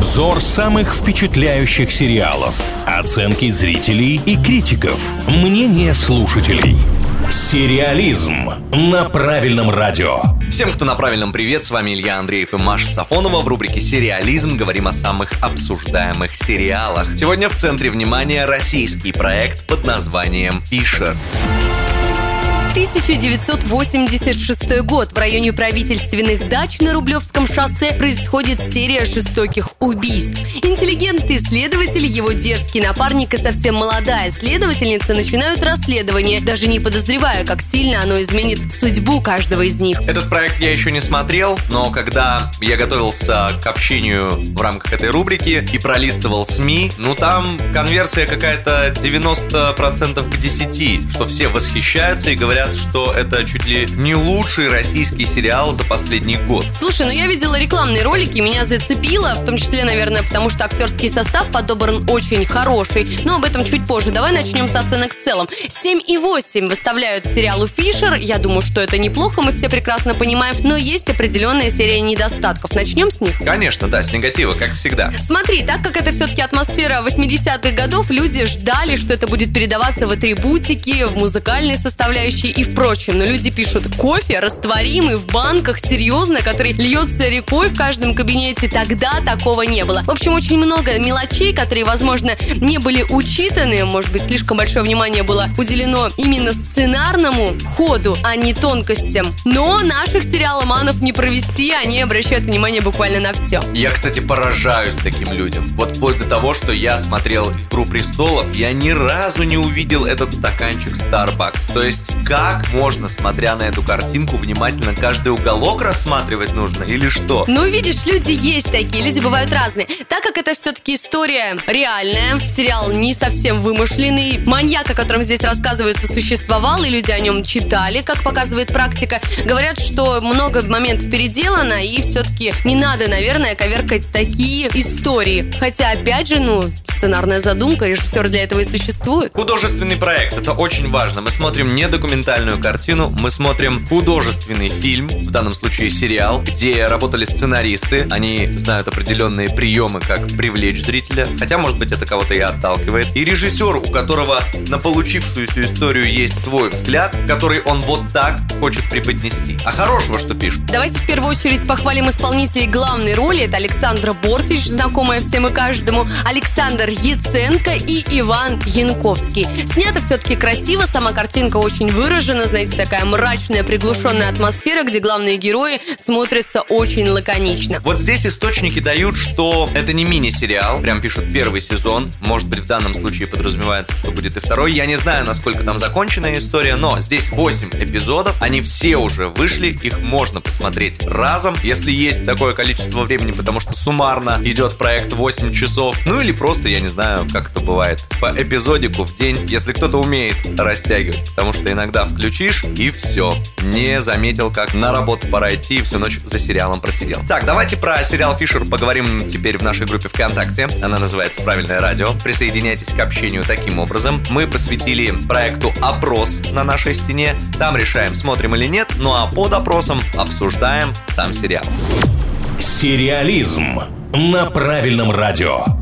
Обзор самых впечатляющих сериалов. Оценки зрителей и критиков. Мнение слушателей. Сериализм на правильном радио. Всем, кто на правильном привет, с вами Илья Андреев и Маша Сафонова. В рубрике «Сериализм» говорим о самых обсуждаемых сериалах. Сегодня в центре внимания российский проект под названием «Фишер». 1986 год. В районе правительственных дач на Рублевском шоссе происходит серия жестоких убийств. Интеллигентный следователь, его детский напарник и совсем молодая следовательница начинают расследование, даже не подозревая, как сильно оно изменит судьбу каждого из них. Этот проект я еще не смотрел, но когда я готовился к общению в рамках этой рубрики и пролистывал СМИ, ну там конверсия какая-то 90% к 10, что все восхищаются и говорят, говорят, что это чуть ли не лучший российский сериал за последний год. Слушай, ну я видела рекламные ролики, меня зацепило, в том числе, наверное, потому что актерский состав подобран очень хороший. Но об этом чуть позже. Давай начнем с оценок в целом. 7 и 8 выставляют сериалу «Фишер». Я думаю, что это неплохо, мы все прекрасно понимаем. Но есть определенная серия недостатков. Начнем с них? Конечно, да, с негатива, как всегда. Смотри, так как это все-таки атмосфера 80-х годов, люди ждали, что это будет передаваться в атрибутике, в музыкальной составляющей и в прочем. Но люди пишут, кофе растворимый в банках, серьезно, который льется рекой в каждом кабинете. Тогда такого не было. В общем, очень много мелочей, которые, возможно, не были учитаны. Может быть, слишком большое внимание было уделено именно сценарному ходу, а не тонкостям. Но наших сериаломанов не провести, они обращают внимание буквально на все. Я, кстати, поражаюсь таким людям. Вот вплоть до того, что я смотрел «Игру престолов», я ни разу не увидел этот стаканчик Starbucks. То есть, как как можно, смотря на эту картинку, внимательно каждый уголок рассматривать нужно или что? Ну, видишь, люди есть такие, люди бывают разные. Так как это все-таки история реальная, сериал не совсем вымышленный, маньяк, о котором здесь рассказывается, существовал, и люди о нем читали, как показывает практика. Говорят, что много моментов переделано, и все-таки не надо, наверное, коверкать такие истории. Хотя, опять же, ну, сценарная задумка, режиссер для этого и существует. Художественный проект, это очень важно. Мы смотрим не документальную картину, мы смотрим художественный фильм, в данном случае сериал, где работали сценаристы, они знают определенные приемы, как привлечь зрителя, хотя, может быть, это кого-то и отталкивает. И режиссер, у которого на получившуюся историю есть свой взгляд, который он вот так хочет преподнести. А хорошего что пишут? Давайте в первую очередь похвалим исполнителей главной роли. Это Александра Бортич, знакомая всем и каждому. Александр Яценко и Иван Янковский. Снято все-таки красиво, сама картинка очень выражена, знаете, такая мрачная, приглушенная атмосфера, где главные герои смотрятся очень лаконично. Вот здесь источники дают, что это не мини-сериал, прям пишут первый сезон, может быть в данном случае подразумевается, что будет и второй. Я не знаю, насколько там законченная история, но здесь 8 эпизодов, они все уже вышли, их можно посмотреть разом, если есть такое количество времени, потому что суммарно идет проект 8 часов, ну или просто, не знаю, как это бывает, по эпизодику в день, если кто-то умеет растягивать, потому что иногда включишь и все. Не заметил, как на работу пора идти и всю ночь за сериалом просидел. Так, давайте про сериал Фишер поговорим теперь в нашей группе ВКонтакте. Она называется «Правильное радио». Присоединяйтесь к общению таким образом. Мы посвятили проекту опрос на нашей стене. Там решаем, смотрим или нет, ну а под опросом обсуждаем сам сериал. Сериализм на правильном радио.